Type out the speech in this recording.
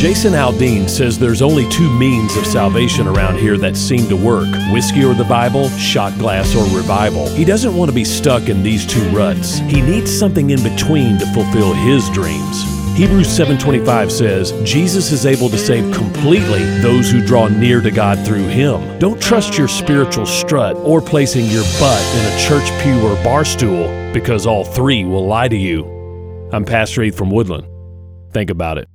Jason Aldean says there's only two means of salvation around here that seem to work whiskey or the Bible, shot glass or revival. He doesn't want to be stuck in these two ruts. He needs something in between to fulfill his dreams. Hebrews 7:25 says, "Jesus is able to save completely those who draw near to God through him." Don't trust your spiritual strut or placing your butt in a church pew or bar stool because all three will lie to you. I'm Pastor Heath from Woodland. Think about it.